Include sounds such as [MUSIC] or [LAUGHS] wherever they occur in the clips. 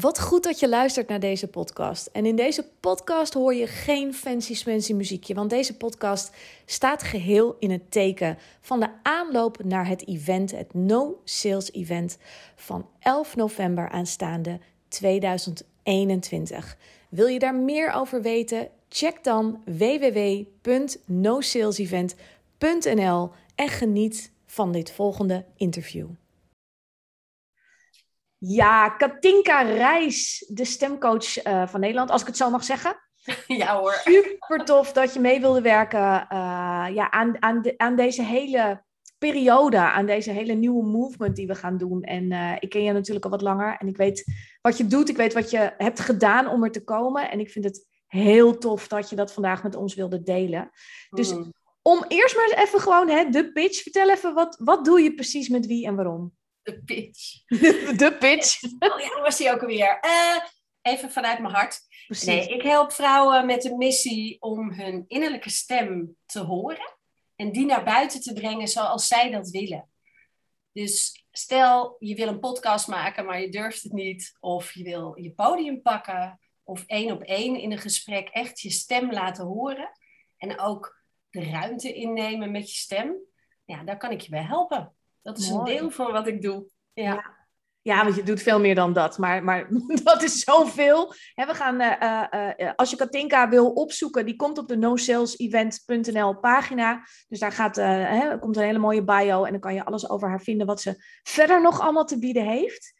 Wat goed dat je luistert naar deze podcast. En in deze podcast hoor je geen fancy smancy muziekje, want deze podcast staat geheel in het teken van de aanloop naar het event, het No Sales Event van 11 november aanstaande 2021. Wil je daar meer over weten? Check dan www.nosalesevent.nl en geniet van dit volgende interview. Ja, Katinka Reis, de stemcoach uh, van Nederland, als ik het zo mag zeggen. [LAUGHS] Ja hoor. Super tof dat je mee wilde werken uh, ja, aan, aan, de, aan deze hele periode, aan deze hele nieuwe movement die we gaan doen. En uh, ik ken je natuurlijk al wat langer en ik weet wat je doet, ik weet wat je hebt gedaan om er te komen. En ik vind het heel tof dat je dat vandaag met ons wilde delen. Dus mm. om eerst maar even gewoon hè, de pitch, vertel even wat, wat doe je precies met wie en waarom? De pitch. [LAUGHS] de pitch. Oh ja, was die ook alweer. Uh, even vanuit mijn hart. Precies. Nee, ik help vrouwen met de missie om hun innerlijke stem te horen. En die naar buiten te brengen zoals zij dat willen. Dus stel, je wil een podcast maken, maar je durft het niet. Of je wil je podium pakken. Of één op één in een gesprek echt je stem laten horen. En ook de ruimte innemen met je stem. Ja, daar kan ik je bij helpen. Dat is een deel van wat ik doe. Ja. ja. want je doet veel meer dan dat, maar, maar [LAUGHS] dat is zoveel. we gaan, uh, uh, als je Katinka wil opzoeken, die komt op de nosalesevent.nl pagina. Dus daar gaat, hè, komt een hele mooie bio en dan kan je alles over haar vinden wat ze verder nog allemaal te bieden heeft.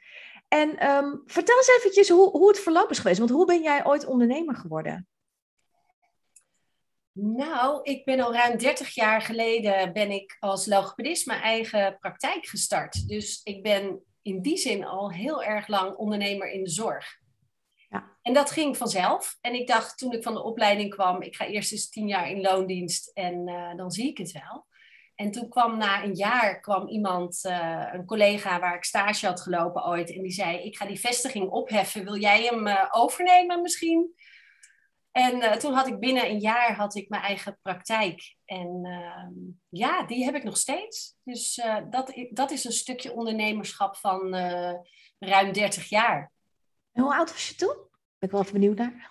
En um, vertel eens eventjes hoe, hoe het verloop is geweest, want hoe ben jij ooit ondernemer geworden? Nou, ik ben al ruim 30 jaar geleden ben ik als logopedist mijn eigen praktijk gestart. Dus ik ben in die zin al heel erg lang ondernemer in de zorg. Ja. En dat ging vanzelf. En ik dacht toen ik van de opleiding kwam, ik ga eerst eens tien jaar in loondienst en uh, dan zie ik het wel. En toen kwam na een jaar kwam iemand, uh, een collega waar ik stage had gelopen ooit, en die zei: Ik ga die vestiging opheffen. Wil jij hem uh, overnemen misschien? En uh, toen had ik binnen een jaar had ik mijn eigen praktijk. En uh, ja, die heb ik nog steeds. Dus uh, dat, dat is een stukje ondernemerschap van ruim 30 jaar. En hoe oud was je toen? Ben ik wel even benieuwd naar.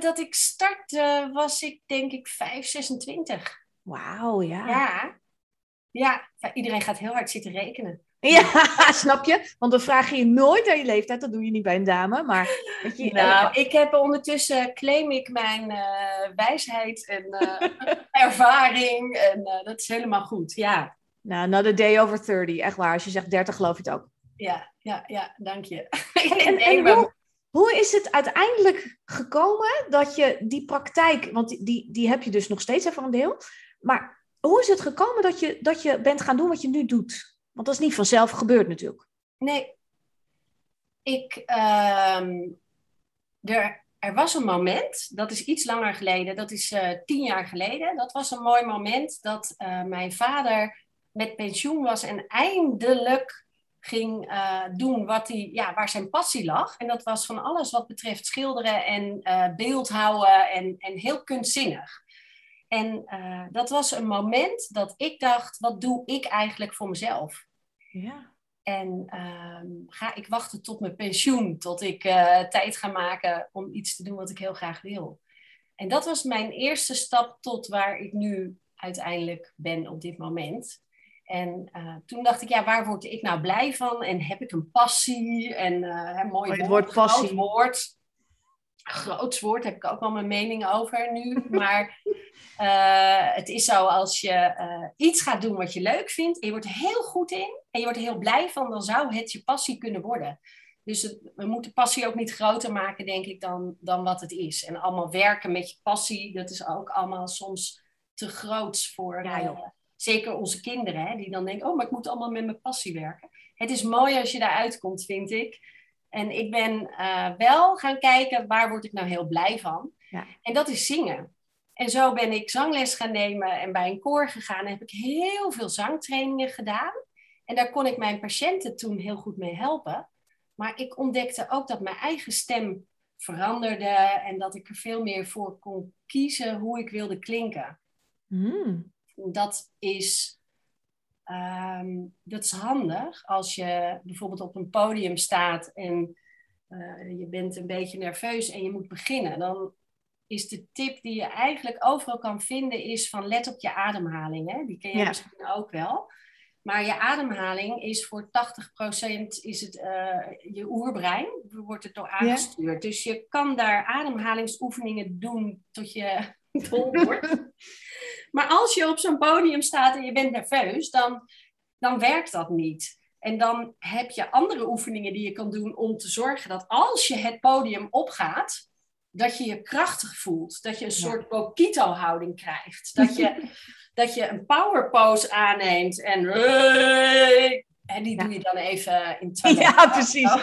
dat ik startte was ik denk ik 5, 26. Wauw, ja. Ja. Ja, iedereen gaat heel hard zitten rekenen. Ja, [LAUGHS] snap je? Want dan vraag je je nooit aan je leeftijd. Dat doe je niet bij een dame. Maar weet je, nou, ik heb ondertussen claim ik mijn uh, wijsheid en uh, [LAUGHS] ervaring. En uh, dat is helemaal goed, ja. Nou, another day over 30. Echt waar. Als je zegt 30, geloof je het ook. Ja, ja, ja. Dank je. En, [LAUGHS] en, hoe, hoe, is het uiteindelijk gekomen dat je die praktijk... Want die, die, die heb je dus nog steeds even een deel. Maar hoe is het gekomen dat je, dat je bent gaan doen wat je nu doet? Want dat is niet vanzelf gebeurd natuurlijk. Nee. Ik, ehm, er, er was een moment, dat is iets langer geleden, dat is uh, tien jaar geleden. Dat was een mooi moment dat uh, mijn vader met pensioen was en eindelijk ging uh, doen wat hij, ja, waar zijn passie lag. En dat was van alles wat betreft schilderen en beeldhouden en, en heel kunstzinnig. En dat was een moment dat ik dacht, wat doe ik eigenlijk voor mezelf? Ja. En ehm, ga ik wachten tot mijn pensioen, tot ik uh, tijd ga maken om iets te doen wat ik heel graag wil. En dat was mijn eerste stap tot waar ik nu uiteindelijk ben op dit moment. En uh, toen dacht ik, ja, waar word ik nou blij van? En heb ik een passie? En uh, een mooi woord, passie. woord. Groots woord, heb ik ook wel mijn mening over nu. [LAUGHS] Maar uh, het is zo als je uh, iets gaat doen wat je leuk vindt en je wordt er heel goed in en je wordt er heel blij van, dan zou het je passie kunnen worden. Dus het, we moeten passie ook niet groter maken, denk ik, dan, dan wat het is. En allemaal werken met je passie, dat is ook allemaal soms te groots voor uh, zeker onze kinderen, hè, die dan denken, oh, maar ik moet allemaal met mijn passie werken. Het is mooi als je daaruit komt, vind ik. En ik ben wel gaan kijken, waar word ik nou heel blij van? Ja. En dat is zingen. En zo ben ik zangles gaan nemen en bij een koor gegaan. En heb ik heel veel zangtrainingen gedaan. En daar kon ik mijn patiënten toen heel goed mee helpen. Maar ik ontdekte ook dat mijn eigen stem veranderde en dat ik er veel meer voor kon kiezen hoe ik wilde klinken. Mm. Dat, is, um, dat is handig als je bijvoorbeeld op een podium staat en je bent een beetje nerveus en je moet beginnen, dan is de tip die je eigenlijk overal kan vinden, is van let op je ademhaling. Hè? Die ken je misschien ook wel. Maar je ademhaling is voor 80% is het, uh, je oerbrein, wordt het door aangestuurd. Dus je kan daar ademhalingsoefeningen doen tot je [LAUGHS] dol wordt. [LAUGHS] maar als je op zo'n podium staat en je bent nerveus, dan, dan werkt dat niet. En dan heb je andere oefeningen die je kan doen om te zorgen dat als je het podium opgaat, dat je je krachtig voelt. Dat je een soort Bokito-houding krijgt. Dat je, [LAUGHS] dat je een power pose aanneemt en... En die doe je dan even in [LAUGHS] twee Ja, precies. [LAUGHS]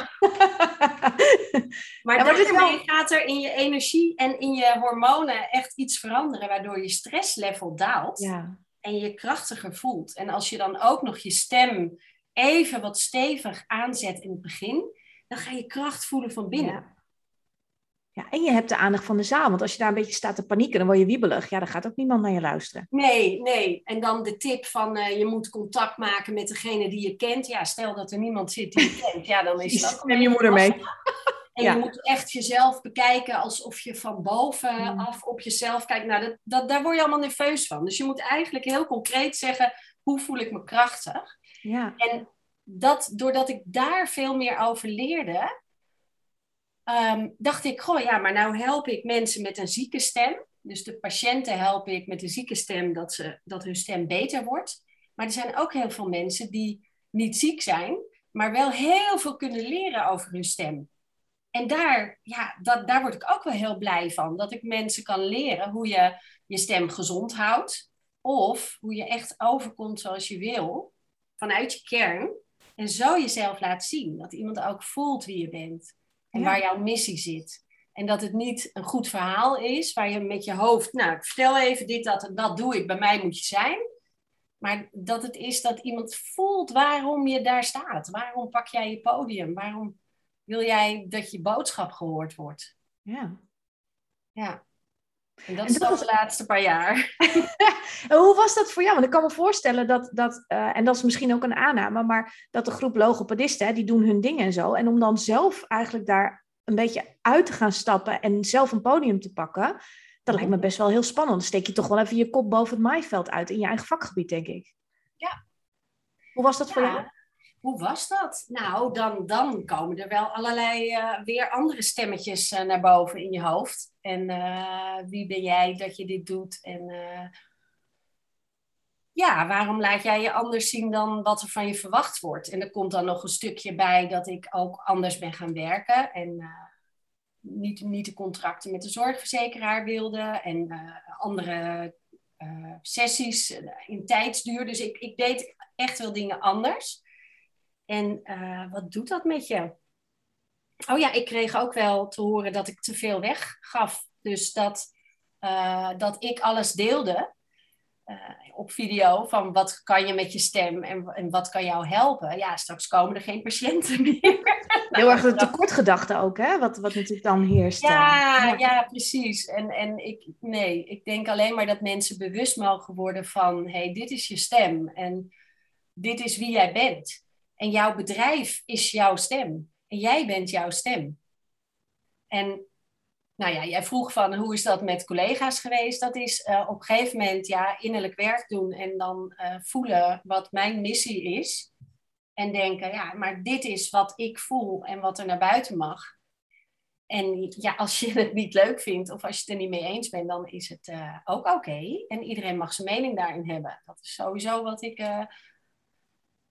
maar ja, daarmee gaat er in je energie en in je hormonen echt iets veranderen, waardoor je stresslevel daalt ja. en je je krachtiger voelt. En als je dan ook nog je stem even wat stevig aanzet in het begin, dan ga je kracht voelen van binnen. Ja, en je hebt de aandacht van de zaal. Want als je daar een beetje staat te panieken, dan word je wiebelig. Ja, dan gaat ook niemand naar je luisteren. Nee, nee. En dan de tip van uh, je moet contact maken met degene die je kent. Ja, stel dat er niemand zit die je [LAUGHS] kent. Ja, dan is dat Neem je moeder mee. En je moet echt jezelf bekijken alsof je van bovenaf mm. op jezelf kijkt. Nou, dat, dat, daar word je allemaal nerveus van. Dus je moet eigenlijk heel concreet zeggen, hoe voel ik me krachtig? Ja. En dat, doordat ik daar veel meer over leerde, um, dacht ik, goh ja, maar nou help ik mensen met een zieke stem. Dus de patiënten help ik met een zieke stem dat, ze, dat hun stem beter wordt. Maar er zijn ook heel veel mensen die niet ziek zijn, maar wel heel veel kunnen leren over hun stem. En daar, ja, dat, daar word ik ook wel heel blij van. Dat ik mensen kan leren hoe je je stem gezond houdt. Of hoe je echt overkomt zoals je wil. Vanuit je kern. En zo jezelf laat zien. Dat iemand ook voelt wie je bent. En waar jouw missie zit. En dat het niet een goed verhaal is waar je met je hoofd, nou, ik vertel even dit, dat en dat doe ik, bij mij moet je zijn. Maar dat het is dat iemand voelt waarom je daar staat. Waarom pak jij je podium? Waarom wil jij dat je boodschap gehoord wordt? Ja. Ja. En dat is dat de laatste paar jaar. [LAUGHS] hoe was dat voor jou? Want ik kan me voorstellen dat, dat uh, en dat is misschien ook een aanname, maar dat de groep logopedisten, die doen hun dingen en zo. En om dan zelf eigenlijk daar een beetje uit te gaan stappen en zelf een podium te pakken, dat lijkt me best wel heel spannend. Dan steek je toch wel even je kop boven het maaiveld uit in je eigen vakgebied, denk ik. Ja. Hoe was dat voor jou? Hoe was dat? Nou, dan, dan komen er wel allerlei uh, weer andere stemmetjes uh, naar boven in je hoofd. En uh, wie ben jij dat je dit doet? En ja, waarom laat jij je anders zien dan wat er van je verwacht wordt? En er komt dan nog een stukje bij dat ik ook anders ben gaan werken. En niet, niet de contracten met de zorgverzekeraar wilde. En andere sessies in tijdsduur. Dus ik, ik deed echt wel dingen anders. En uh, wat doet dat met je? Oh ja, ik kreeg ook wel te horen dat ik te veel weggaf. Dus dat, uh, dat ik alles deelde uh, op video van wat kan je met je stem en, en wat kan jou helpen. Ja, straks komen er geen patiënten [LAUGHS] meer. Heel erg de tekortgedachte ook, hè? Wat, wat natuurlijk dan heerst. Ja, ja, ja. precies. En, en ik, nee, ik denk alleen maar dat mensen bewust mogen worden van... hé, hey, dit is je stem en dit is wie jij bent. En jouw bedrijf is jouw stem. En jij bent jouw stem. En nou ja, jij vroeg van hoe is dat met collega's geweest? Dat is uh, op een gegeven moment ja, innerlijk werk doen en dan uh, voelen wat mijn missie is. En denken, ja, maar dit is wat ik voel en wat er naar buiten mag. En ja, als je het niet leuk vindt of als je het er niet mee eens bent, dan is het uh, ook oké. En iedereen mag zijn mening daarin hebben. Dat is sowieso wat ik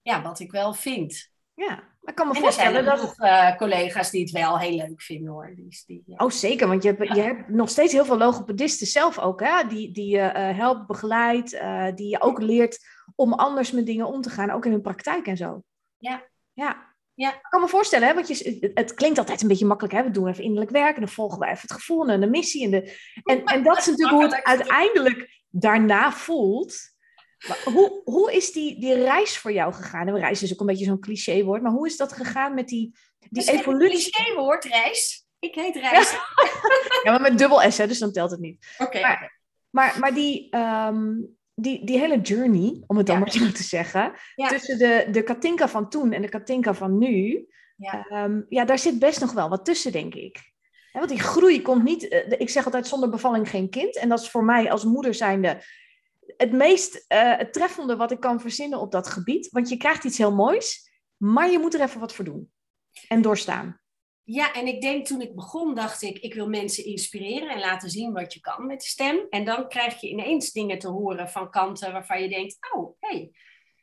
ja, wat ik wel vind. Ja, ik kan me voorstellen dat... Nog, uh, collega's die het wel heel leuk vinden hoor. Die, die, ja. Oh zeker, want je hebt, je hebt nog steeds heel veel logopedisten zelf ook, hè? die, die je uh, helpt, begeleidt, uh, die je ook leert om anders met dingen om te gaan, ook in hun praktijk en zo. Ja. Ja. Ja. Ik kan me voorstellen, hè, want je, het klinkt altijd een beetje makkelijk. Hè? We doen even innerlijk werk en dan volgen we even het gevoel en de missie. En, de, en, en dat is natuurlijk hoe het uiteindelijk daarna voelt hoe, hoe is die, die reis voor jou gegaan? En reis is ook een beetje zo'n clichéwoord, maar hoe is dat gegaan met die, die dat evolutie? clichéwoord, reis. Ik heet Reis. [LAUGHS] Ja, maar met dubbel S, hè, dus dan telt het niet. Oké. Maar, maar, maar, die, um, die, die hele journey, om het dan ja. maar zo te zeggen, tussen de, de Katinka van toen en de Katinka van nu, Ja. Ehm, ja, daar zit best nog wel wat tussen, denk ik. want die groei komt niet, eh, ik zeg altijd zonder bevalling geen kind. En dat is voor mij als moeder zijnde het meest uh, het treffende wat ik kan verzinnen op dat gebied. Want je krijgt iets heel moois, maar je moet er even wat voor doen. En doorstaan. Ja, en ik denk toen ik begon, dacht ik, ik wil mensen inspireren en laten zien wat je kan met de stem. En dan krijg je ineens dingen te horen van kanten waarvan je denkt, oh, hé, hey,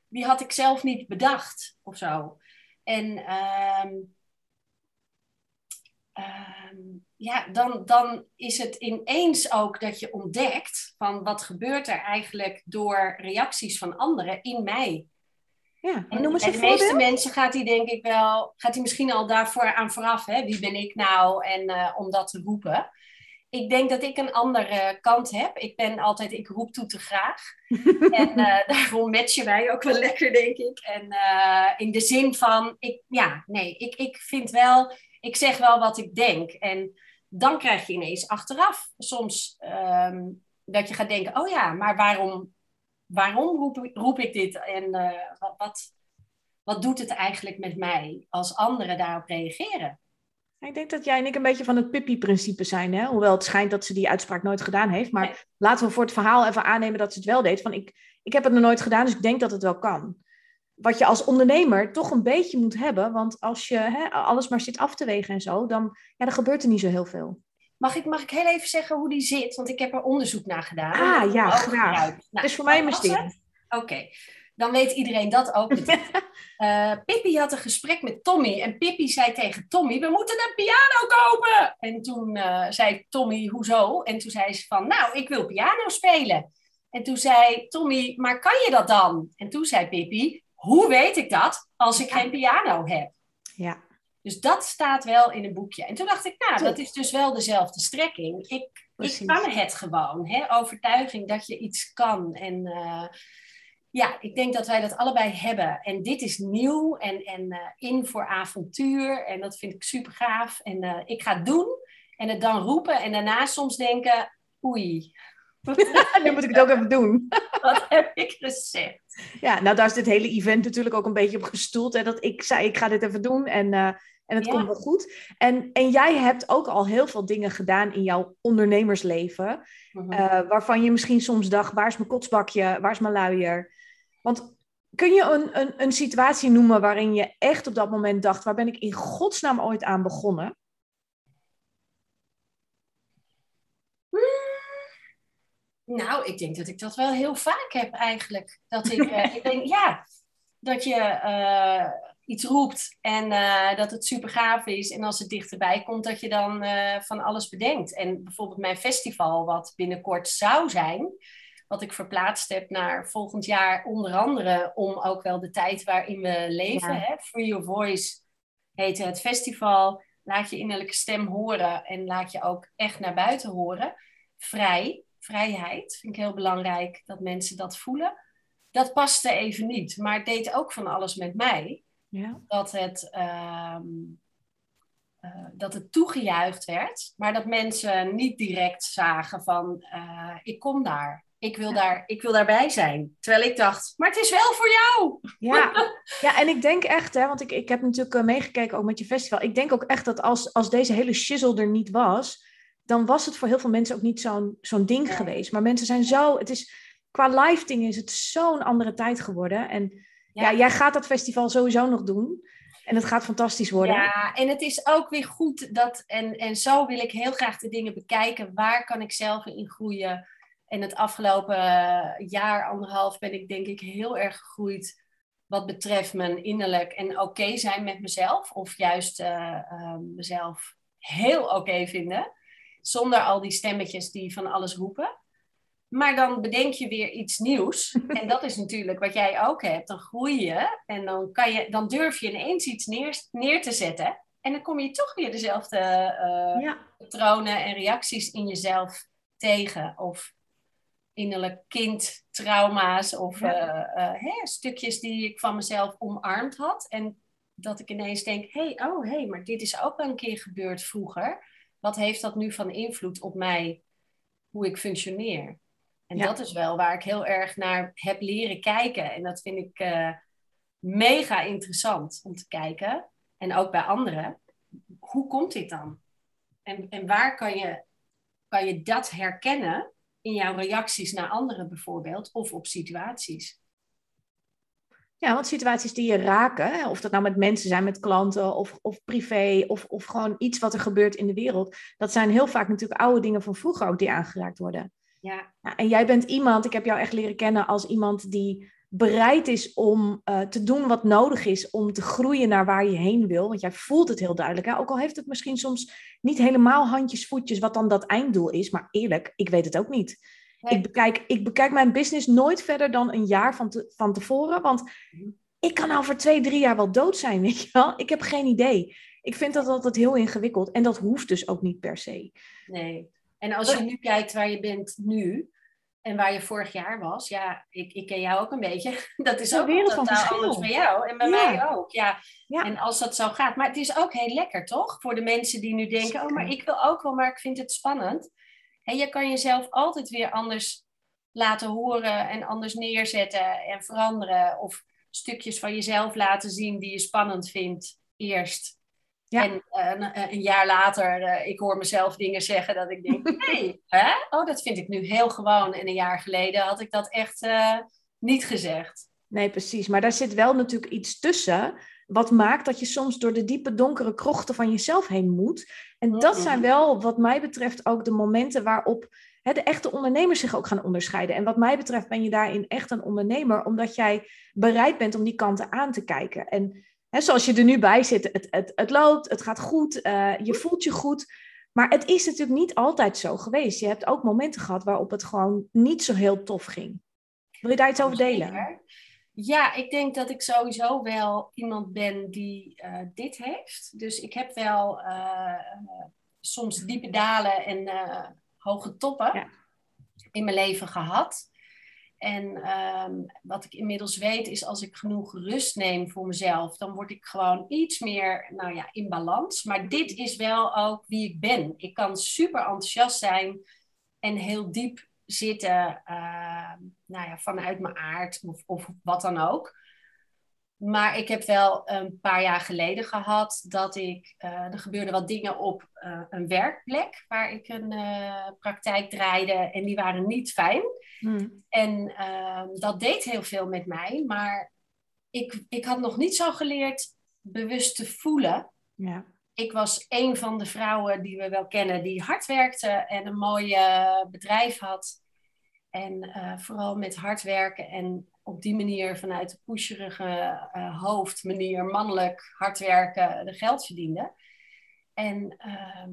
die had ik zelf niet bedacht of zo. En ehm, ja, dan, dan is het ineens ook dat je ontdekt van wat gebeurt er eigenlijk door reacties van anderen in mij. Ja, en noem eens de meeste mensen gaat hij denk ik wel, gaat hij misschien al daarvoor aan vooraf, hè? wie ben ik nou en uh, om dat te roepen. Ik denk dat ik een andere kant heb. Ik ben altijd, ik roep toe te graag. [LAUGHS] en uh, daarom matchen wij ook wel lekker, denk ik. En uh, in de zin van, ik, ja, nee, ik, ik vind wel, ik zeg wel wat ik denk. En dan krijg je ineens achteraf soms um, dat je gaat denken, oh ja, maar waarom waarom roep, roep ik dit en uh, wat, wat, wat doet het eigenlijk met mij als anderen daarop reageren? Ik denk dat jij en ik een beetje van het Pippi-principe zijn. Hè? Hoewel het schijnt dat ze die uitspraak nooit gedaan heeft. Maar laten we voor het verhaal even aannemen dat ze het wel deed. Van ik, ik heb het nog nooit gedaan, dus ik denk dat het wel kan. Wat je als ondernemer toch een beetje moet hebben. Want als je hè, alles maar zit af te wegen en zo, dan, ja, dan gebeurt er niet zo heel veel. Mag ik, mag ik heel even zeggen hoe die zit? Want ik heb er onderzoek naar gedaan. Ah ja, graag. Nou, het is voor mij een mysterie. Oké, dan weet iedereen dat ook. uh, [LAUGHS] Pippi had een gesprek met Tommy. En Pippi zei tegen Tommy, we moeten een piano kopen. En toen uh, zei Tommy, hoezo? En toen zei ze van, nou, ik wil piano spelen. En toen zei Tommy, maar kan je dat dan? En toen zei Pippi, hoe weet ik dat als ik geen piano heb? Ja. Dus dat staat wel in een boekje. En toen dacht ik, nou, dat is dus wel dezelfde strekking. Ik, ik kan het gewoon. Hè? Overtuiging dat je iets kan. En uh, ja, ik denk dat wij dat allebei hebben. En dit is nieuw en, en uh, in voor avontuur. En dat vind ik super gaaf. En uh, ik ga het doen en het dan roepen. En daarna soms denken, oei. [LAUGHS] nu moet ik het ook even doen. [LAUGHS] Wat heb ik gezegd? Ja, nou daar is dit hele event natuurlijk ook een beetje op gestoeld. Hè, dat ik zei, ik ga dit even doen. En en het komt wel goed. En, en jij hebt ook al heel veel dingen gedaan in jouw ondernemersleven. Mhm. Eh, waarvan je misschien soms dacht, waar is mijn kotsbakje? Waar is mijn luier? Want kun je een, een, een situatie noemen waarin je echt op dat moment dacht, waar ben ik in godsnaam ooit aan begonnen? Nou, ik denk dat ik dat wel heel vaak heb eigenlijk. Dat ik, uh, ik denk, ja, dat je uh, iets roept en uh, dat het super gaaf is. En als het dichterbij komt, dat je dan van alles bedenkt. En bijvoorbeeld mijn festival, wat binnenkort zou zijn, wat ik verplaatst heb naar volgend jaar, onder andere om ook wel de tijd waarin we leven. Hè? Free Your Voice heet het festival. Laat je innerlijke stem horen en laat je ook echt naar buiten horen. Vrij, vrijheid, vind ik heel belangrijk dat mensen dat voelen. Dat paste even niet, maar het deed ook van alles met mij. Ja. Dat, het, uh, uh, dat het toegejuicht werd, maar dat mensen niet direct zagen van uh, ik kom daar. Ik wil, daar, ik wil daarbij zijn. Terwijl ik dacht, maar het is wel voor jou. Ja, ja en ik denk echt, hè, want ik, ik heb natuurlijk eh, meegekeken ook met je festival. Ik denk ook echt dat als, als deze hele shizzle er niet was, dan was het voor heel veel mensen ook niet zo'n zo'n ding geweest. Maar mensen zijn zo, het is, qua live dingen is het zo'n andere tijd geworden. En ja. jij gaat dat festival sowieso nog doen. En het gaat fantastisch worden. Ja, en het is ook weer goed dat, en, en zo wil ik heel graag de dingen bekijken. Waar kan ik zelf in groeien? En het afgelopen jaar, anderhalf, ben ik denk ik heel erg gegroeid wat betreft mijn innerlijk en oké zijn met mezelf. Of juist uh, uh, mezelf heel oké vinden. Zonder al die stemmetjes die van alles roepen. Maar dan bedenk je weer iets nieuws. [LAUGHS] En dat is natuurlijk wat jij ook hebt. Dan groei je en dan, kan je, dan durf je ineens iets neer, neer te zetten. En dan kom je toch weer dezelfde uh, patronen en reacties in jezelf tegen. Of innerlijk kindtrauma's of ja. uh, uh, stukjes die ik van mezelf omarmd had. En dat ik ineens denk, hey, oh hé, hey, maar dit is ook wel een keer gebeurd vroeger. Wat heeft dat nu van invloed op mij, hoe ik functioneer? En dat is wel waar ik heel erg naar heb leren kijken. En dat vind ik uh, mega interessant om te kijken. en ook bij anderen, hoe komt dit dan? En, en waar kan je, kan je dat herkennen in jouw reacties naar anderen bijvoorbeeld, of op situaties? Ja, want situaties die je raken, of dat nou met mensen zijn, met klanten of, of privé, of, of gewoon iets wat er gebeurt in de wereld, dat zijn heel vaak natuurlijk oude dingen van vroeger ook die aangeraakt worden. Ja. ja en jij bent iemand, ik heb jou echt leren kennen als iemand die bereid is om uh, te doen wat nodig is om te groeien naar waar je heen wil. Want jij voelt het heel duidelijk. Hè? Ook al heeft het misschien soms niet helemaal handjes, voetjes wat dan dat einddoel is. Maar eerlijk, ik weet het ook niet. Ik, bekijk, ik bekijk mijn business nooit verder dan een jaar van, te, van tevoren. Want mhm. ik kan over twee, drie jaar wel dood zijn, [LAUGHS] weet je wel. Ik heb geen idee. Ik vind dat altijd heel ingewikkeld. En dat hoeft dus ook niet per se. Nee. En als je nu kijkt waar je bent nu, en waar je vorig jaar was, ja, ik, ik ken jou ook een beetje. [LAUGHS] Dat is ook wereld van anders bij jou en bij mij ook. Ja. ja. En als dat zo gaat. Maar het is ook heel lekker, toch? Voor de mensen die nu denken, oh, maar ik wil ook wel, maar ik vind het spannend. En je kan jezelf altijd weer anders laten horen en anders neerzetten en veranderen. Of stukjes van jezelf laten zien die je spannend vindt eerst. Ja. En uh, een, jaar later, uh, ik hoor mezelf dingen zeggen dat ik denk, [LAUGHS] nee, hè? oh, dat vind ik nu heel gewoon. En een jaar geleden had ik dat echt uh, niet gezegd. Nee, precies. Maar daar zit wel natuurlijk iets tussen. Wat maakt dat je soms door de diepe donkere krochten van jezelf heen moet. En dat zijn wel, wat mij betreft, ook de momenten waarop hè, de echte ondernemers zich ook gaan onderscheiden. En wat mij betreft ben je daarin echt een ondernemer, omdat jij bereid bent om die kanten aan te kijken. En Hè, zoals je er nu bij zit, het, het, het loopt, het gaat goed, uh, je voelt je goed. Maar het is natuurlijk niet altijd zo geweest. Je hebt ook momenten gehad waarop het gewoon niet zo heel tof ging. Wil je daar iets over delen? Ja, ik denk dat ik sowieso wel iemand ben die uh, dit heeft. Dus ik heb wel uh, soms diepe dalen en hoge toppen ja. in mijn leven gehad. En ehm, wat ik inmiddels weet is als ik genoeg rust neem voor mezelf, dan word ik gewoon iets meer nou ja, in balans. Maar dit is wel ook wie ik ben. Ik kan super enthousiast zijn en heel diep zitten uh, nou ja, vanuit mijn aard of, of wat dan ook. Maar ik heb wel een paar jaar geleden gehad dat ik, uh, er gebeurden wat dingen op uh, een werkplek waar ik een uh, praktijk draaide en die waren niet fijn. Hmm. En ehm, dat deed heel veel met mij, maar ik, ik had nog niet zo geleerd bewust te voelen. Ja. Ik was een van de vrouwen die we wel kennen die hard werkte en een mooi bedrijf had. En vooral met hard werken en op die manier vanuit de pusherige uh, hoofdmanier, mannelijk hard werken, de geld verdiende. En ehm,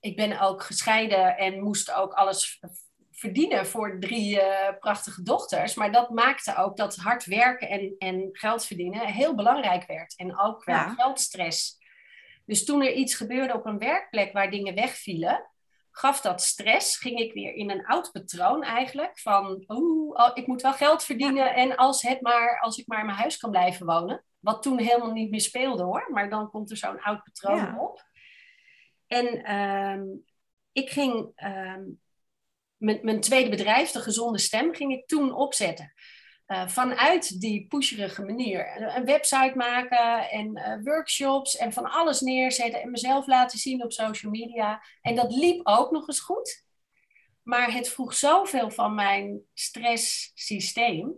ik ben ook gescheiden en moest ook alles verdienen voor drie uh, prachtige dochters. Maar dat maakte ook dat hard werken en, en geld verdienen heel belangrijk werd. En ook wel geldstress. Dus toen er iets gebeurde op een werkplek waar dingen wegvielen, gaf dat stress, ging ik weer in een oud patroon eigenlijk. Van, oeh, oh, ik moet wel geld verdienen en als, het maar, als ik maar in mijn huis kan blijven wonen. Wat toen helemaal niet meer speelde hoor, maar dan komt er zo'n oud patroon op. En ehm, ik ging ehm, mijn tweede bedrijf, de Gezonde Stem, ging ik toen opzetten. Uh, vanuit die pusherige manier een website maken en uh, workshops en van alles neerzetten en mezelf laten zien op social media. En dat liep ook nog eens goed. Maar het vroeg zoveel van mijn stresssysteem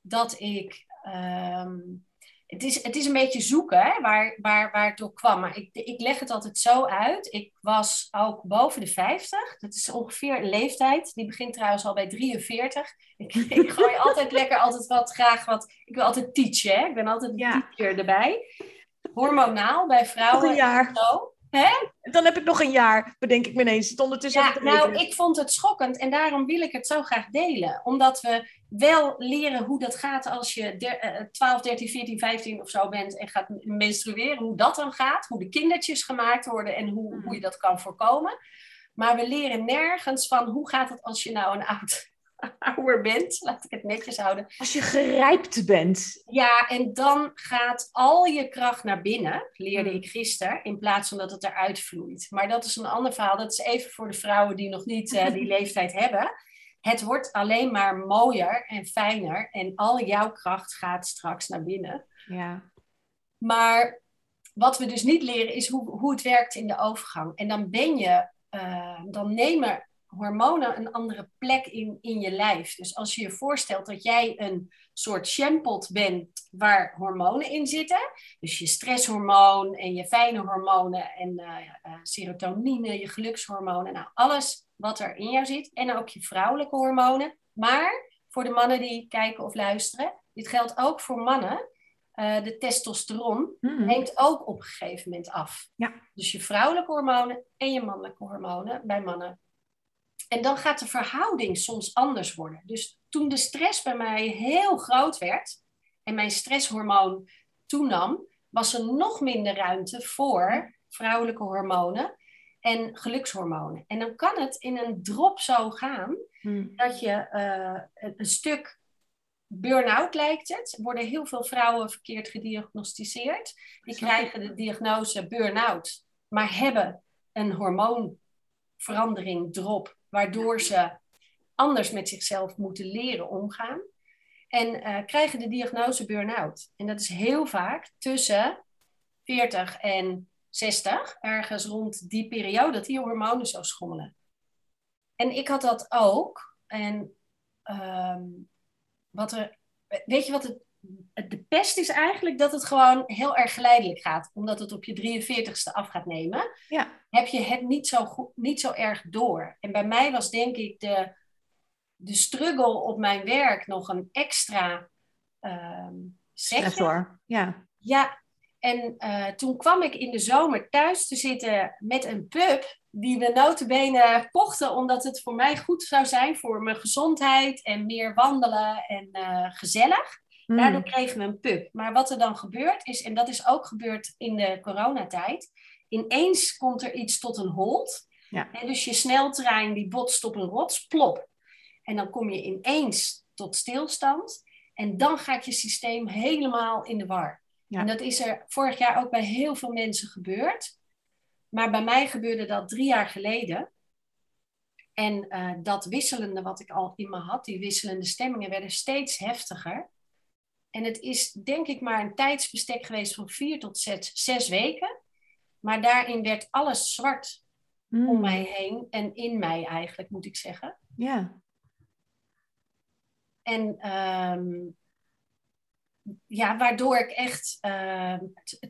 dat ik uh, het is, het is een beetje zoeken hè, waar, waar, waar het door kwam. Maar ik, ik leg het altijd zo uit. Ik was ook boven de 50. Dat is ongeveer een leeftijd. Die begint trouwens al bij 43. Ik, [LAUGHS] ik gooi altijd lekker altijd wat graag wat. Ik wil altijd teachen. Hè? Ik ben altijd een ja. teacher erbij. Hormonaal bij vrouwen. Een jaar. Zo. Hè? Dan heb ik nog een jaar, bedenk ik me ineens. Ondertussen ja, nou, ik vond het schokkend en daarom wil ik het zo graag delen. Omdat we wel leren hoe dat gaat als je 12, 13, 14, 15 of zo bent en gaat menstrueren. Hoe dat dan gaat, hoe de kindertjes gemaakt worden en hoe, hoe je dat kan voorkomen. Maar we leren nergens van hoe gaat het als je nou een oud [LAUGHS] ouder bent, laat ik het netjes houden. Als je gerijpt bent. Ja, en dan gaat al je kracht naar binnen, leerde hmm. ik gisteren, in plaats van dat het eruit vloeit. Maar dat is een ander verhaal. Dat is even voor de vrouwen die nog niet uh, die [LAUGHS] leeftijd hebben. Het wordt alleen maar mooier en fijner en al jouw kracht gaat straks naar binnen. Ja. Maar wat we dus niet leren is hoe, hoe het werkt in de overgang. En dan ben je, uh, dan nemen hormonen een andere plek in, in je lijf. Dus als je je voorstelt dat jij een soort shampot bent waar hormonen in zitten, dus je stresshormoon en je fijne hormonen en uh, uh, serotonine, je gelukshormonen, nou alles wat er in jou zit en ook je vrouwelijke hormonen. Maar voor de mannen die kijken of luisteren, dit geldt ook voor mannen. Uh, de testosteron mm. neemt ook op een gegeven moment af. Ja. Dus je vrouwelijke hormonen en je mannelijke hormonen bij mannen en dan gaat de verhouding soms anders worden. Dus toen de stress bij mij heel groot werd en mijn stresshormoon toenam, was er nog minder ruimte voor vrouwelijke hormonen en gelukshormonen. En dan kan het in een drop zo gaan hmm. dat je uh, een stuk burn-out lijkt het. Er worden heel veel vrouwen verkeerd gediagnosticeerd. Die krijgen de diagnose burn-out, maar hebben een hormoonverandering, drop, waardoor ze anders met zichzelf moeten leren omgaan. En uh, krijgen de diagnose burn-out. En dat is heel vaak tussen 40 en 60, ergens rond die periode, dat die hormonen zo schommelen. En ik had dat ook. En um, wat er, weet je wat het, de pest is eigenlijk? Dat het gewoon heel erg geleidelijk gaat. Omdat het op je 43ste af gaat nemen. Ja heb je het niet zo, goed, niet zo erg door. En bij mij was denk ik de, de struggle op mijn werk nog een extra um, Stressor, ja. Ja, en uh, toen kwam ik in de zomer thuis te zitten met een pup die we notabene kochten omdat het voor mij goed zou zijn voor mijn gezondheid en meer wandelen en uh, gezellig. Hmm. Daardoor kregen we een pup. Maar wat er dan gebeurt is, en dat is ook gebeurd in de coronatijd, ineens komt er iets tot een hold. Ja. En dus je sneltrein die botst op een rots, plop. En dan kom je ineens tot stilstand. En dan gaat je systeem helemaal in de war. Ja. En dat is er vorig jaar ook bij heel veel mensen gebeurd. Maar bij mij gebeurde dat drie jaar geleden. En uh, dat wisselende wat ik al in me had, die wisselende stemmingen werden steeds heftiger. En het is denk ik maar een tijdsbestek geweest van vier tot zes, zes weken. Maar daarin werd alles zwart Mm. om mij heen en in mij eigenlijk, moet ik zeggen. Ja. En ehm, ja, waardoor ik echt ehm,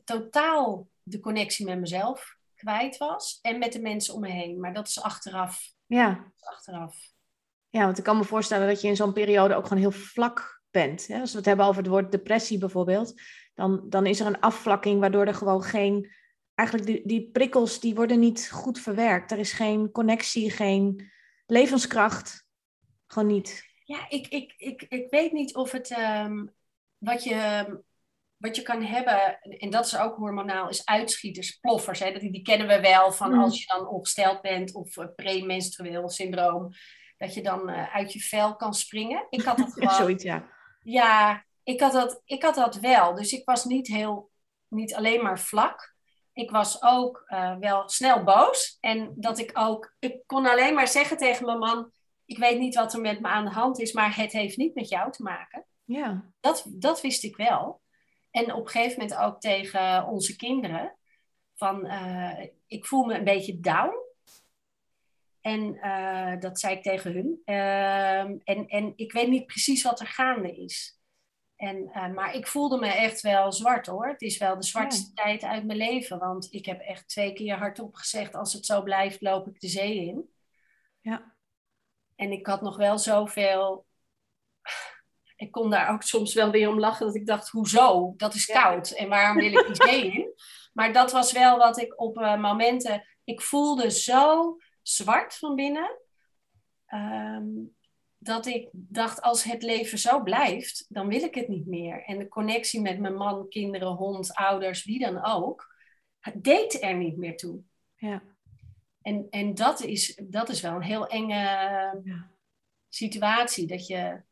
totaal de connectie met mezelf kwijt was en met de mensen om me heen. Maar dat is achteraf. Ja. Dat is achteraf. ja, want ik kan me voorstellen dat je in zo'n periode ook gewoon heel vlak bent. Hè? Als we het hebben over het woord depressie bijvoorbeeld, dan, dan is er een afvlakking waardoor er gewoon geen... Eigenlijk die, die prikkels, die worden niet goed verwerkt. Er is geen connectie, geen levenskracht. Gewoon niet. Ja, ik, ik, ik, ik weet niet of het ehm, wat, je, wat je kan hebben, en dat is ook hormonaal, is uitschieters, ploffers. Hè? Dat, die kennen we wel van Mm. als je dan ongesteld bent of uh, premenstrueel syndroom, dat je dan uh, uit je vel kan springen. Ik had dat [LAUGHS] gewoon. Zoiets, ja. Ja, ik had, dat, ik had dat wel. Dus ik was niet heel, niet alleen maar vlak. Ik was ook uh, wel snel boos. En dat ik ook, ik kon alleen maar zeggen tegen mijn man, ik weet niet wat er met me aan de hand is, maar het heeft niet met jou te maken. Ja. Dat, dat wist ik wel. En op een gegeven moment ook tegen onze kinderen. Van, uh, ik voel me een beetje down. En uh, dat zei ik tegen hun. Uh, en, en ik weet niet precies wat er gaande is. En, uh, maar ik voelde me echt wel zwart hoor. Het is wel de zwartste ja. tijd uit mijn leven. Want ik heb echt twee keer hardop gezegd: als het zo blijft, loop ik de zee in. Ja. En ik had nog wel zoveel. Ik kon daar ook soms wel weer om lachen dat ik dacht: hoezo? Dat is koud. En waarom wil ik die zee in? [LAUGHS] Maar dat was wel wat ik op uh, momenten. Ik voelde zo zwart van binnen. Um, dat ik dacht, als het leven zo blijft, dan wil ik het niet meer. En de connectie met mijn man, kinderen, hond, ouders, wie dan ook, het deed er niet meer toe. Ja. En, en dat, is, dat is wel een heel enge ja. situatie. Dat je,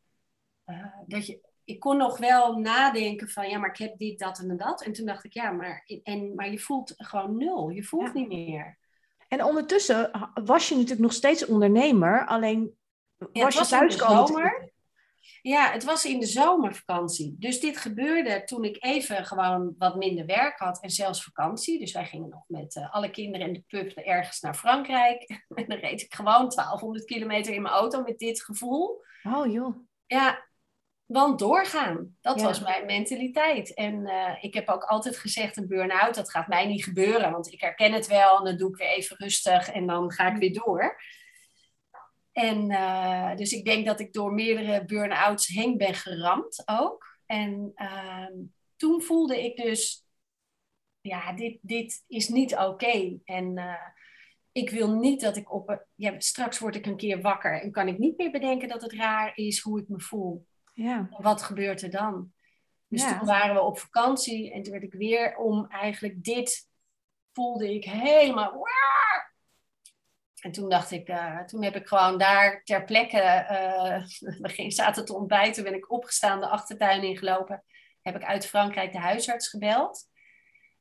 uh, dat je, ik kon nog wel nadenken van, ja, maar ik heb dit, dat en dat. En toen dacht ik, ja, maar, en, maar je voelt gewoon nul. Je voelt ja. niet meer. En ondertussen was je natuurlijk nog steeds ondernemer, alleen ja, was je was thuis in de zomer. Ja, het was in de zomervakantie. Dus dit gebeurde toen ik even gewoon wat minder werk had en zelfs vakantie. Dus wij gingen nog met uh, alle kinderen en de pup ergens naar Frankrijk. [LAUGHS] en dan reed ik gewoon 1200 kilometer in mijn auto met dit gevoel. Oh joh. Ja, want doorgaan. Dat was mijn mentaliteit. En uh, ik heb ook altijd gezegd, een burn-out, dat gaat mij niet gebeuren. Want ik herken het wel en dan doe ik weer even rustig en dan ga ik weer door. En uh, dus ik denk dat ik door meerdere burn-outs heen ben geramd ook. En uh, toen voelde ik dus, ja, dit, dit is niet oké. En uh, ik wil niet dat ik op, ja, straks word ik een keer wakker en kan ik niet meer bedenken dat het raar is hoe ik me voel. Ja. Wat gebeurt er dan? Dus toen waren we op vakantie en toen werd ik weer om eigenlijk dit voelde ik helemaal. En toen dacht ik, uh, toen heb ik gewoon daar ter plekke, uh, [LAUGHS] we zaten te ontbijten, ben ik opgestaan, de achtertuin ingelopen. Heb ik uit Frankrijk de huisarts gebeld.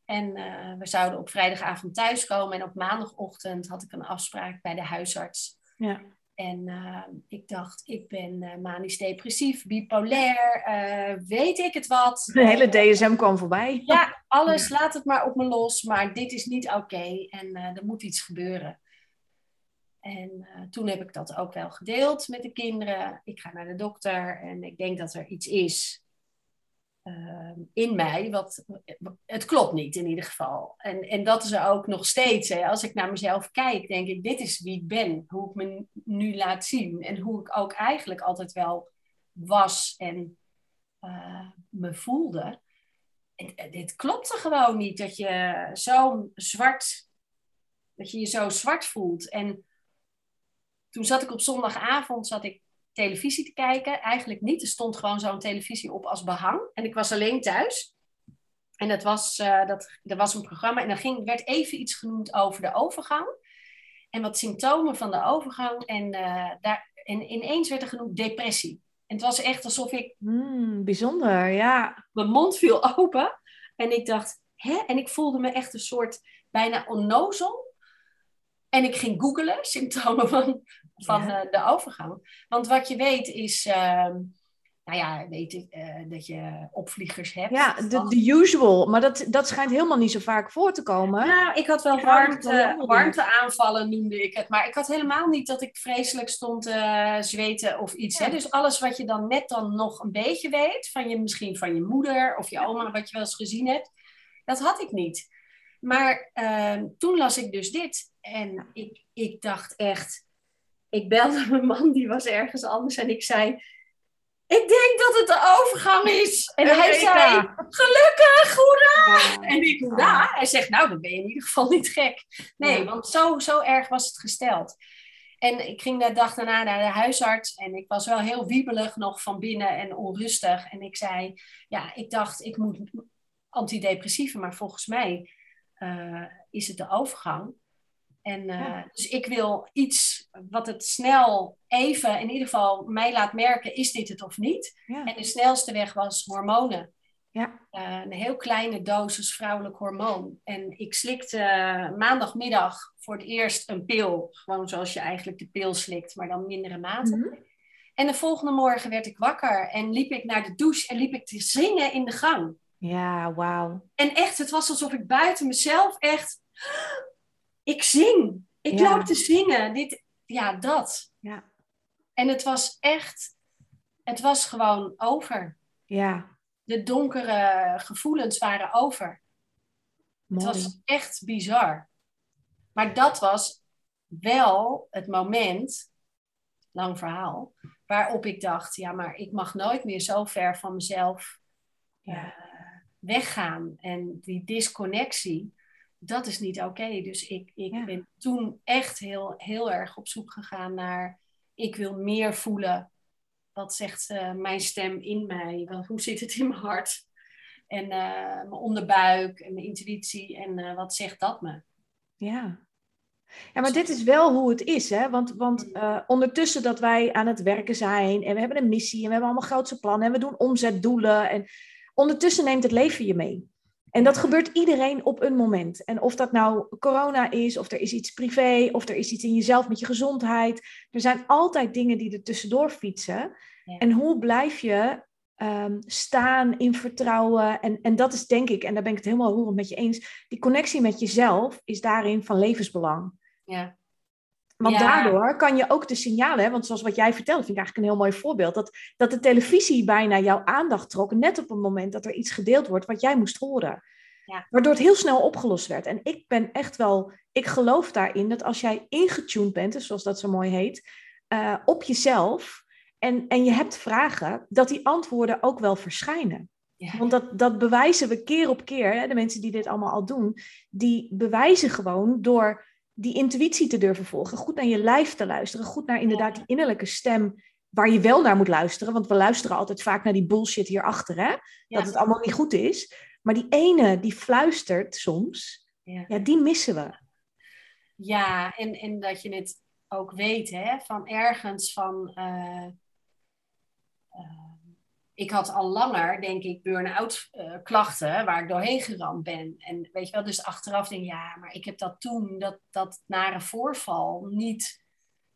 En uh, we zouden op vrijdagavond thuiskomen en op maandagochtend had ik een afspraak bij de huisarts. Ja. En uh, ik dacht, ik ben uh, manisch depressief, bipolair, uh, weet ik het wat. De hele DSM kwam voorbij. Ja, [LAUGHS] alles, laat het maar op me los, maar dit is niet oké en er moet iets gebeuren. En toen heb ik dat ook wel gedeeld met de kinderen. Ik ga naar de dokter en ik denk dat er iets is. Ehm, in mij. Wat, het klopt niet in ieder geval. En, en dat is er ook nog steeds. Hè. Als ik naar mezelf kijk, denk ik, dit is wie ik ben. Hoe ik me nu laat zien. En hoe ik ook eigenlijk altijd wel was en uh, me voelde. En, dit klopte gewoon niet. Dat je zo zwart, dat je je zo zwart voelt. En toen zat ik op zondagavond, zat ik televisie te kijken. Eigenlijk niet. Er stond gewoon zo'n televisie op als behang. En ik was alleen thuis. En dat was, uh, dat, er was een programma en er ging, werd even iets genoemd over de overgang. En wat symptomen van de overgang. En, uh, daar, en ineens werd er genoemd depressie. En het was echt alsof ik... Mm, bijzonder, ja. Mijn mond viel [LAUGHS] open. En ik dacht, hè? En ik voelde me echt een soort bijna onnozel. En ik ging googlen, [LAUGHS] symptomen van van ja. de overgang. Want wat je weet is, uh, nou ja, weet ik, uh, dat je opvliegers hebt. Ja, de, de usual. Maar dat, dat schijnt helemaal niet zo vaak voor te komen. Nou, ik had wel warmte, warmteaanvallen, noemde ik het. Maar ik had helemaal niet dat ik vreselijk stond te uh, zweten of iets. Ja. Hè? Dus alles wat je dan net dan nog een beetje weet, van je, misschien van je moeder of je oma, wat je wel eens gezien hebt, dat had ik niet. Maar uh, toen las ik dus dit. En ik, ik dacht echt, ik belde mijn man, die was ergens anders. En ik zei, ik denk dat het de overgang is. En hij zei, gelukkig, hoera! En ik, hoera? Hij zegt, nou, dan ben je in ieder geval niet gek. Nee, want zo, zo erg was het gesteld. En ik ging de dag daarna naar de huisarts en ik was wel heel wiebelig nog van binnen en onrustig. En ik zei, ja, ik dacht, ik moet antidepressieven, maar volgens mij uh, is het de overgang. En uh, ja. dus ik wil iets wat het snel even, in ieder geval mij laat merken, is dit het of niet? Ja. En de snelste weg was hormonen. Ja. Uh, een heel kleine dosis vrouwelijk hormoon. En ik slikte uh, maandagmiddag voor het eerst een pil. Gewoon zoals je eigenlijk de pil slikt, maar dan mindere mate. Mm -hmm. En de volgende morgen werd ik wakker en liep ik naar de douche en liep ik te zingen in de gang. Ja, wauw. En echt, het was alsof ik buiten mezelf echt ik zing. Ik ja. loop te zingen. Dit, ja, dat. Ja. En het was echt, het was gewoon over. Ja. De donkere gevoelens waren over. Mooi. Het was echt bizar. Maar dat was wel het moment, lang verhaal, waarop ik dacht, ja, maar ik mag nooit meer zo ver van mezelf ja. uh, weggaan. En die disconnectie, dat is niet oké. Okay. Dus ik, ik ja. ben toen echt heel, heel erg op zoek gegaan naar, ik wil meer voelen. Wat zegt uh, mijn stem in mij? Wel, hoe zit het in mijn hart? En uh, mijn onderbuik en mijn intuïtie. En uh, wat zegt dat me? Ja. Ja, maar dit is wel hoe het is, hè? Want, want ondertussen dat wij aan het werken zijn en we hebben een missie en we hebben allemaal grootse plannen en we doen omzetdoelen en ondertussen neemt het leven je mee. En dat gebeurt iedereen op een moment. En of dat nou corona is, of er is iets privé, of er is iets in jezelf met je gezondheid. Er zijn altijd dingen die er tussendoor fietsen. En hoe blijf je ehm, staan in vertrouwen? En, en dat is denk ik, en daar ben ik het helemaal roerend met je eens, die connectie met jezelf is daarin van levensbelang. Ja. Want daardoor kan je ook de signalen, want zoals wat jij vertelt, vind ik eigenlijk een heel mooi voorbeeld, dat, dat de televisie bijna jouw aandacht trok, net op het moment dat er iets gedeeld wordt wat jij moest horen. Ja. Waardoor het heel snel opgelost werd. En ik ben echt wel, ik geloof daarin dat als jij ingetuned bent, dus zoals dat zo mooi heet, uh, op jezelf en, en je hebt vragen, dat die antwoorden ook wel verschijnen. Ja. Want dat, dat bewijzen we keer op keer. Hè? De mensen die dit allemaal al doen, die bewijzen gewoon door die intuïtie te durven volgen, goed naar je lijf te luisteren, goed naar inderdaad die innerlijke stem waar je wel naar moet luisteren. Want we luisteren altijd vaak naar die bullshit hierachter, hè? Dat het allemaal niet goed is. Maar die ene die fluistert soms, ja, ja die missen we. Ja, en, en dat je het ook weet, hè, van ergens van. Uh, ik had al langer, denk ik, burn-out uh, klachten waar ik doorheen geramd ben. En weet je wel, dus achteraf denk ik, ja, maar ik heb dat toen, dat, dat nare voorval, niet.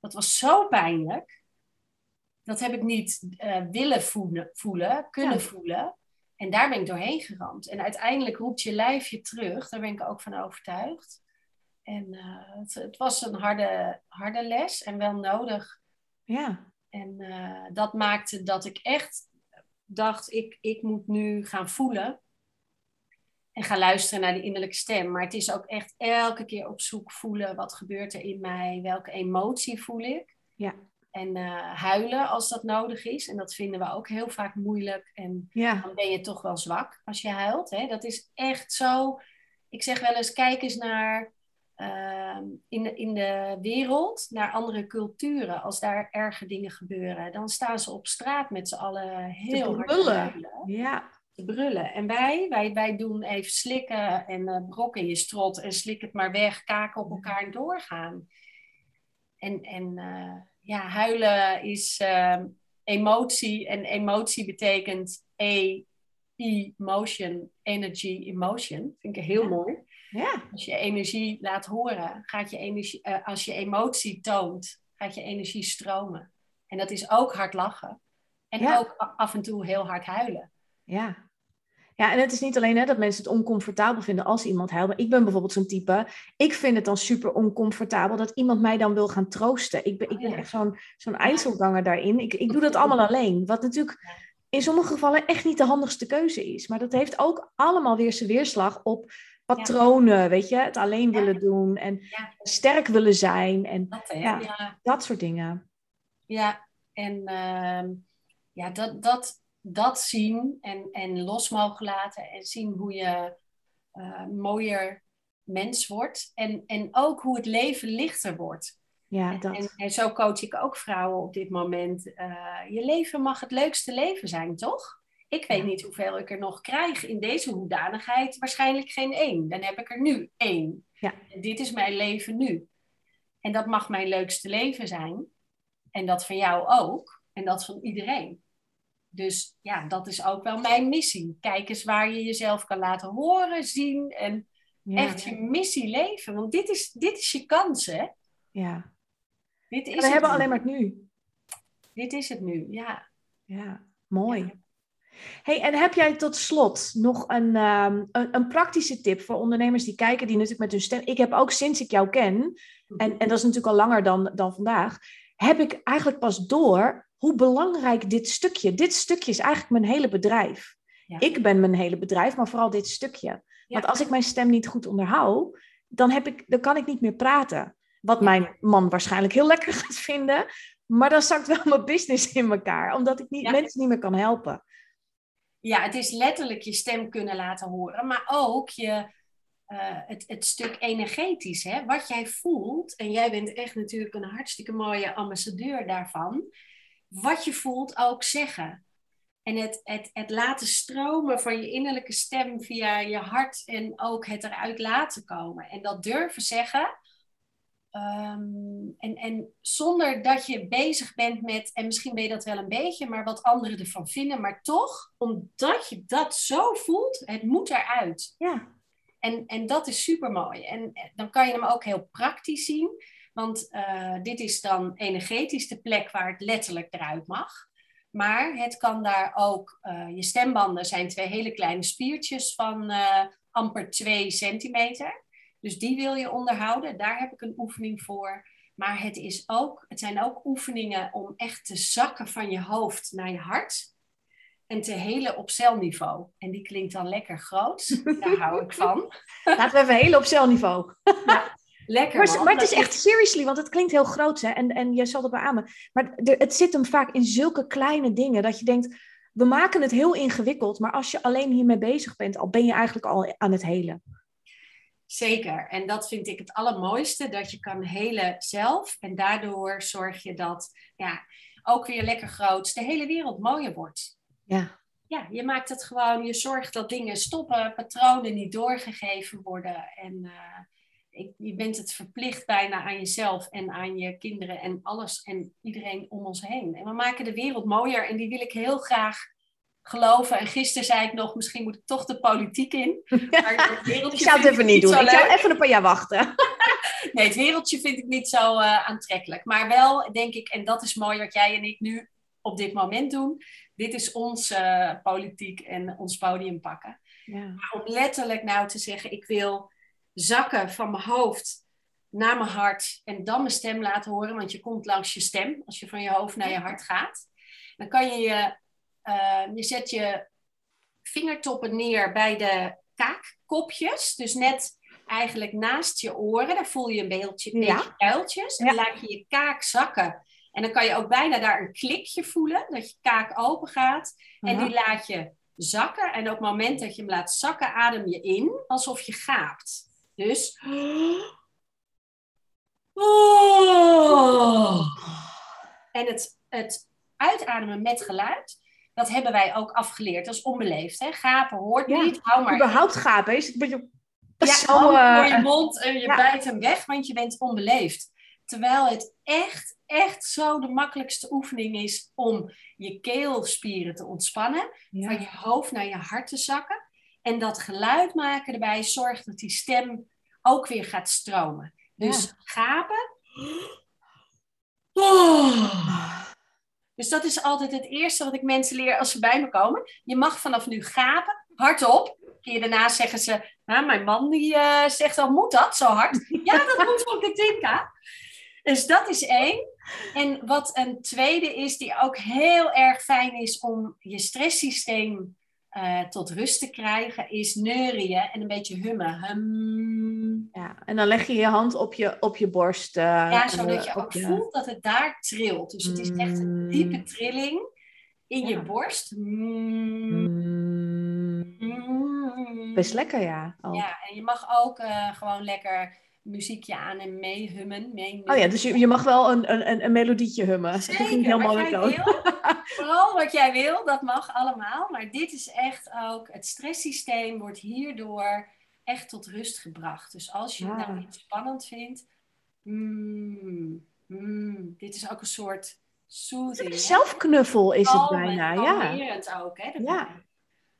Dat was zo pijnlijk. Dat heb ik niet uh, willen voelen, voelen kunnen voelen. En daar ben ik doorheen geramd. En uiteindelijk roept je lijf je terug. Daar ben ik ook van overtuigd. En uh, het, het, was een harde, harde les en wel nodig. Ja. En dat maakte dat ik echt dacht, ik, ik moet nu gaan voelen. En gaan luisteren naar die innerlijke stem. Maar het is ook echt elke keer op zoek voelen. Wat gebeurt er in mij? Welke emotie voel ik? Ja. En uh, huilen als dat nodig is. En dat vinden we ook heel vaak moeilijk. En ja. dan ben je toch wel zwak als je huilt. Hè? Dat is echt zo. Ik zeg wel eens, kijk eens naar uh, in, de, in de wereld, naar andere culturen. Als daar erge dingen gebeuren, dan staan ze op straat met z'n allen heel hard te huilen. Ja. Te brullen. En wij, wij, wij doen even slikken en uh, brok in je strot en slik het maar weg, kaken op elkaar en doorgaan. En, en uh, ja, huilen is uh, emotie. En emotie betekent E, emotion, energy, emotion. Vind ik heel mooi. Ja. Als je energie laat horen, gaat je energie, uh, als je emotie toont, gaat je energie stromen. En dat is ook hard lachen. En ook af en toe heel hard huilen. Ja, ja, en het is niet alleen hè, dat mensen het oncomfortabel vinden als iemand huilt. Maar ik ben bijvoorbeeld zo'n type. Ik vind het dan super oncomfortabel dat iemand mij dan wil gaan troosten. Ik ben, ik ben oh echt zo'n zo'n daarin. Ik, ik doe dat allemaal alleen. Wat natuurlijk in sommige gevallen echt niet de handigste keuze is. Maar dat heeft ook allemaal weer zijn weerslag op patronen, weet je. Het alleen willen doen en sterk willen zijn. En dat, ja, dat soort dingen. Ja, en uh, ja, dat, dat, dat zien en, en los mogen laten en zien hoe je uh, mooier mens wordt. En, en ook hoe het leven lichter wordt. Ja, dat. En, en, zo coach ik ook vrouwen op dit moment. Uh, je leven mag het leukste leven zijn, toch? Ik weet niet hoeveel ik er nog krijg in deze hoedanigheid. Waarschijnlijk geen één. Dan heb ik er nu één. Ja. En dit is mijn leven nu. En dat mag mijn leukste leven zijn. En dat van jou ook. En dat van iedereen. Dus ja, dat is ook wel mijn missie. Kijk eens waar je jezelf kan laten horen, zien en echt je missie leven. Want dit is, dit is je kans, hè? Ja. Dit is we hebben nu. alleen maar het nu. Dit is het nu, ja. Ja, mooi. Hey, en heb jij tot slot nog een, um, een, een, praktische tip voor ondernemers die kijken, die natuurlijk met hun stem. Ik heb ook sinds ik jou ken, en, en dat is natuurlijk al langer dan, dan vandaag, heb ik eigenlijk pas door hoe belangrijk dit stukje, dit stukje is eigenlijk mijn hele bedrijf. Ik ben mijn hele bedrijf, maar vooral dit stukje. Want als ik mijn stem niet goed onderhoud, dan, heb ik, dan kan ik niet meer praten. Wat mijn man waarschijnlijk heel lekker gaat vinden. Maar dan zakt wel [LAUGHS] mijn business in elkaar, omdat ik niet, mensen niet meer kan helpen. Ja, het is letterlijk je stem kunnen laten horen, maar ook je, uh, het, het stuk energetisch, hè? wat jij voelt. En jij bent echt natuurlijk een hartstikke mooie ambassadeur daarvan wat je voelt ook zeggen. En het, het, het laten stromen van je innerlijke stem via je hart en ook het eruit laten komen. En dat durven zeggen. Ehm, en, en zonder dat je bezig bent met, en misschien ben je dat wel een beetje, maar wat anderen ervan vinden, maar toch, omdat je dat zo voelt, het moet eruit. Ja. En, en dat is super mooi. En dan kan je hem ook heel praktisch zien. Want uh, dit is dan energetisch de plek waar het letterlijk eruit mag. Maar het kan daar ook, uh, je stembanden zijn twee hele kleine spiertjes van uh, amper 2 centimeter. Dus die wil je onderhouden. Daar heb ik een oefening voor. Maar het, is ook, het zijn ook oefeningen om echt te zakken van je hoofd naar je hart. En te helen op celniveau. En die klinkt dan lekker groot. Daar hou ik van. [LAUGHS] Laten we even helen op celniveau. Ja, lekker. Maar, maar het is echt seriously, want het klinkt heel groot, hè? En, en je zal het beamen. Maar het zit hem vaak in zulke kleine dingen dat je denkt: we maken het heel ingewikkeld. Maar als je alleen hiermee bezig bent, al ben je eigenlijk al aan het helen. Zeker. En dat vind ik het allermooiste, dat je kan helen zelf. En daardoor zorg je dat ja, ook weer lekker groot de hele wereld mooier wordt. Ja. Ja, je maakt het gewoon, je zorgt dat dingen stoppen, patronen niet doorgegeven worden. En uh, ik, je bent het verplicht bijna aan jezelf en aan je kinderen en alles en iedereen om ons heen. En we maken de wereld mooier en die wil ik heel graag geloven. En gisteren zei ik nog, misschien moet ik toch de politiek in. [LAUGHS] Maar het ik zou het even niet doen. Ik zou even een paar jaar wachten. [LAUGHS] [LAUGHS] nee, het wereldje vind ik niet zo uh, aantrekkelijk. Maar wel, denk ik, en dat is mooi wat jij en ik nu op dit moment doen. Dit is onze uh, politiek en ons podium pakken. Ja. Om letterlijk nou te zeggen, ik wil zakken van mijn hoofd naar mijn hart en dan mijn stem laten horen, want je komt langs je stem als je van je hoofd naar je hart gaat. Dan kan je je uh, je zet je vingertoppen neer bij de kaakkopjes. Dus net eigenlijk naast je oren. Daar voel je een beetje, ja. kuiltjes. En dan laat je je kaak zakken. En dan kan je ook bijna daar een klikje voelen. Dat je kaak open gaat. En die laat je zakken. En op het moment dat je hem laat zakken, adem je in. Alsof je gaapt. Dus... [GASPS] Oh. En het, het uitademen met geluid dat hebben wij ook afgeleerd. Dat is onbeleefd. Hè? Gapen hoort niet. Hou maar. Überhaupt gapen is een beetje. Ja, zo, uh, voor je mond en je bijt hem weg, want je bent onbeleefd. Terwijl het echt, echt zo de makkelijkste oefening is om je keelspieren te ontspannen. Van je hoofd naar je hart te zakken. En dat geluid maken erbij zorgt dat die stem ook weer gaat stromen. Dus gapen. Oh. Dus dat is altijd het eerste wat ik mensen leer als ze bij me komen. Je mag vanaf nu gapen, hardop. Keer daarna zeggen ze, nou, mijn man die uh, zegt al, moet dat zo hard? [LAUGHS] ja, dat moet van Katinka. Dus dat is één. En wat een tweede is, die ook heel erg fijn is om je stresssysteem uh, tot rust te krijgen, is neurien en een beetje hummen. Hum. Ja, en dan leg je je hand op je, op je borst. Uh, ja, zodat je ook voelt dat het daar trilt. Dus het is echt een mm. diepe trilling in je borst. Mm. Mm. Best lekker, ja. Ja, en je mag ook uh, gewoon lekker muziekje aan en meehummen. Mee oh ja, dus je, je mag wel een, een, een melodietje hummen. Zeker, dat helemaal wil, Vooral wat jij wil, dat mag allemaal. Maar dit is echt ook, het stresssysteem wordt hierdoor echt tot rust gebracht. Dus als je het nou iets spannend vindt, mm, mm, dit is ook een soort soothing. Zelfknuffel is het bijna, ja. het ook, hè? Ja.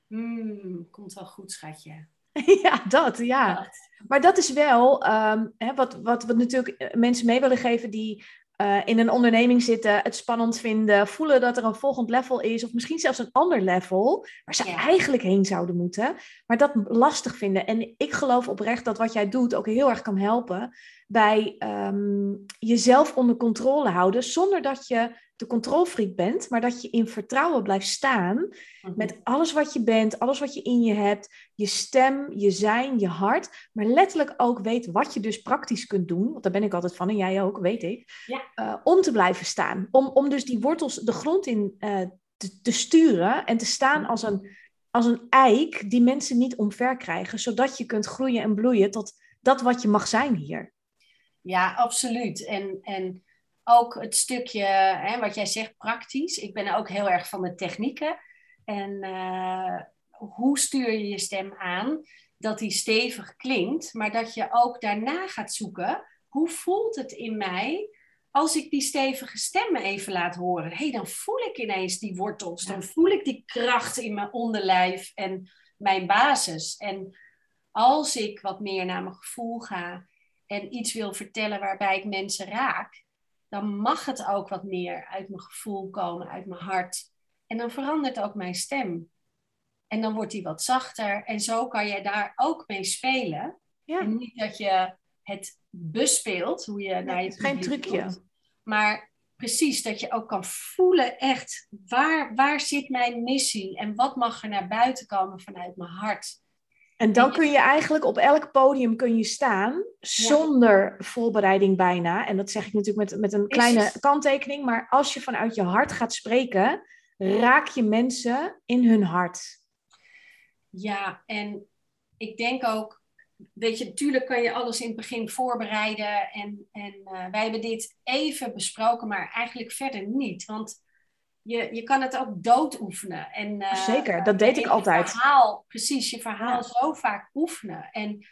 Mm, komt wel goed, schatje. [LAUGHS] ja, dat, ja. Maar dat is wel um, hè, wat, wat we natuurlijk eh, mensen mee willen geven die uh, in een onderneming zitten, het spannend vinden, voelen dat er een volgend level is, of misschien zelfs een ander level, waar ze eigenlijk heen zouden moeten, maar dat lastig vinden. En ik geloof oprecht dat wat jij doet ook heel erg kan helpen bij um, jezelf onder controle houden, zonder dat je de controlfreak bent, maar dat je in vertrouwen blijft staan mhm. met alles wat je bent, alles wat je in je hebt, je stem, je zijn, je hart, maar letterlijk ook weet wat je dus praktisch kunt doen, want daar ben ik altijd van en jij ook, weet ik, ja. uh, om te blijven staan. Om, om dus die wortels de grond in uh, te, te, sturen en te staan als een, als een eik die mensen niet omver krijgen, zodat je kunt groeien en bloeien tot dat wat je mag zijn hier. Ja, absoluut. En, en ook het stukje, hè, wat jij zegt, praktisch. Ik ben ook heel erg van de technieken. En uh, hoe stuur je je stem aan dat die stevig klinkt, maar dat je ook daarna gaat zoeken, hoe voelt het in mij als ik die stevige stem even laat horen? hey, dan voel ik ineens die wortels, dan voel ik die kracht in mijn onderlijf en mijn basis. En als ik wat meer naar mijn gevoel ga en iets wil vertellen waarbij ik mensen raak, dan mag het ook wat meer uit mijn gevoel komen, uit mijn hart. En dan verandert ook mijn stem. En dan wordt die wat zachter. En zo kan je daar ook mee spelen. Ja. En niet dat je het bespeelt, hoe je naar je geen trucje. Maar precies, dat je ook kan voelen echt, waar, waar zit mijn missie? En wat mag er naar buiten komen vanuit mijn hart? En dan kun je eigenlijk op elk podium kun je staan, zonder voorbereiding bijna. En dat zeg ik natuurlijk met, met een kleine kanttekening. Maar als je vanuit je hart gaat spreken, raak je mensen in hun hart. Ja, en ik denk ook, weet je, natuurlijk kan je alles in het begin voorbereiden. En, en eh, wij hebben dit even besproken, maar eigenlijk verder niet. Want je, je kan het ook dood oefenen. En, eh, Zeker, dat deed ik altijd. Verhaal, precies, je verhaal Ja. zo vaak oefenen. En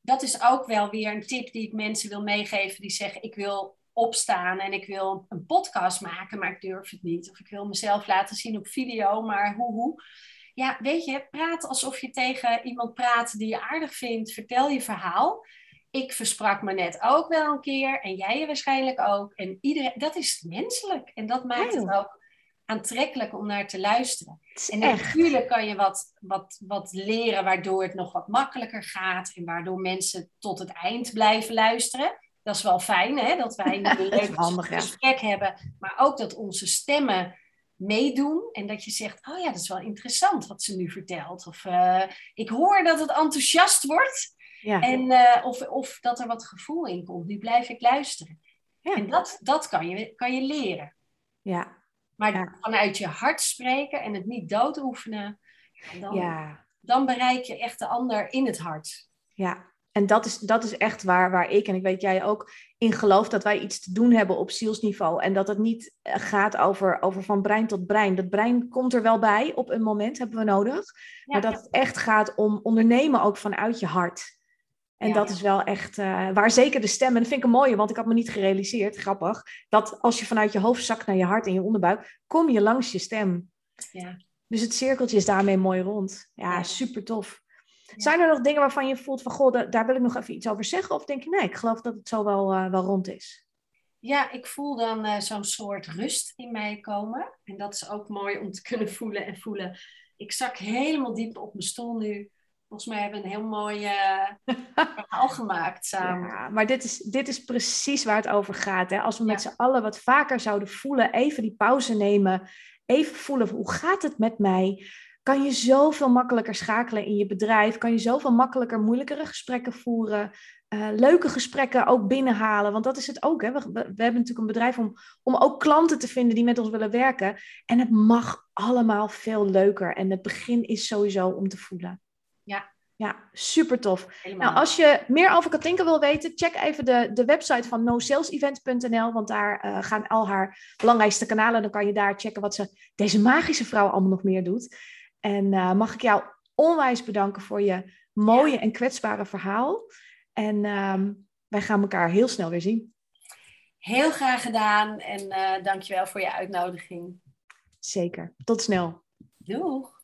dat is ook wel weer een tip die ik mensen wil meegeven die zeggen: Ik wil opstaan en ik wil een podcast maken, maar ik durf het niet. Of ik wil mezelf laten zien op video, maar hoe, hoe. Ja, weet je, praat alsof je tegen iemand praat die je aardig vindt. Vertel je verhaal. Ik versprak me net ook wel een keer en jij je waarschijnlijk ook. En iedereen, dat is menselijk en dat maakt het ook aantrekkelijk om naar te luisteren. En natuurlijk kan je wat, wat, wat leren waardoor het nog wat makkelijker gaat en waardoor mensen tot het eind blijven luisteren. Dat is wel fijn, hè? Dat wij nu [LAUGHS] een leuk handig, ja. gesprek hebben, maar ook dat onze stemmen meedoen en dat je zegt, oh ja, dat is wel interessant wat ze nu vertelt. Of eh, ik hoor dat het enthousiast wordt Ja. en, eh, of, of dat er wat gevoel in komt. Nu blijf ik luisteren. Ja. En dat, dat kan, je, kan je leren. ja. Maar Ja. vanuit je hart spreken en het niet doodoefenen, dan, ja. dan bereik je echt de ander in het hart. Ja, en dat is, dat is echt waar, waar ik en ik weet jij ook in geloof dat wij iets te doen hebben op zielsniveau. En dat het niet eh, gaat over, over van brein tot brein. Dat brein komt er wel bij op een moment, hebben we nodig. Ja. Maar dat het echt gaat om ondernemen ook vanuit je hart. En Ja, dat is wel echt eh, waar zeker de stem, en dat vind ik een mooie, want ik had me niet gerealiseerd, grappig, dat als je vanuit je hoofd zakt naar je hart en je onderbuik, kom je langs je stem. Ja. Dus het cirkeltje is daarmee mooi rond. Ja, Ja. super tof. Zijn er nog dingen waarvan je voelt van, goh, da- daar wil ik nog even iets over zeggen? Of denk je, nee, ik geloof dat het zo wel, eh, wel rond is? Ja, ik voel dan eh, zo'n soort rust in mij komen. En dat is ook mooi om te kunnen voelen en voelen. Ik zak helemaal diep op mijn stoel nu. Volgens mij hebben we een heel mooi eh, [LAUGHS] verhaal gemaakt samen. Ja, maar dit is, dit is precies waar het over gaat. Hè? Als we met Ja. z'n allen wat vaker zouden voelen, even die pauze nemen, even voelen, hoe gaat het met mij? Kan je zoveel makkelijker schakelen in je bedrijf? Kan je zoveel makkelijker moeilijkere gesprekken voeren? eh, leuke gesprekken ook binnenhalen. Want dat is het ook. Hè? We, we, we hebben natuurlijk een bedrijf om, om ook klanten te vinden die met ons willen werken. En het mag allemaal veel leuker. En het begin is sowieso om te voelen. Ja. Ja, super tof. Helemaal. Nou, als je meer over Katinka wil weten, check even de, de website van nosalesevent.nl, want daar eh, gaan al haar belangrijkste kanalen. Dan kan je daar checken wat ze, deze magische vrouw allemaal nog meer doet. En eh, mag ik jou onwijs bedanken voor je mooie en kwetsbare verhaal. En ehm, wij gaan elkaar heel snel weer zien. Heel graag gedaan en eh dankjewel voor je uitnodiging. Zeker. Tot snel. Doeg!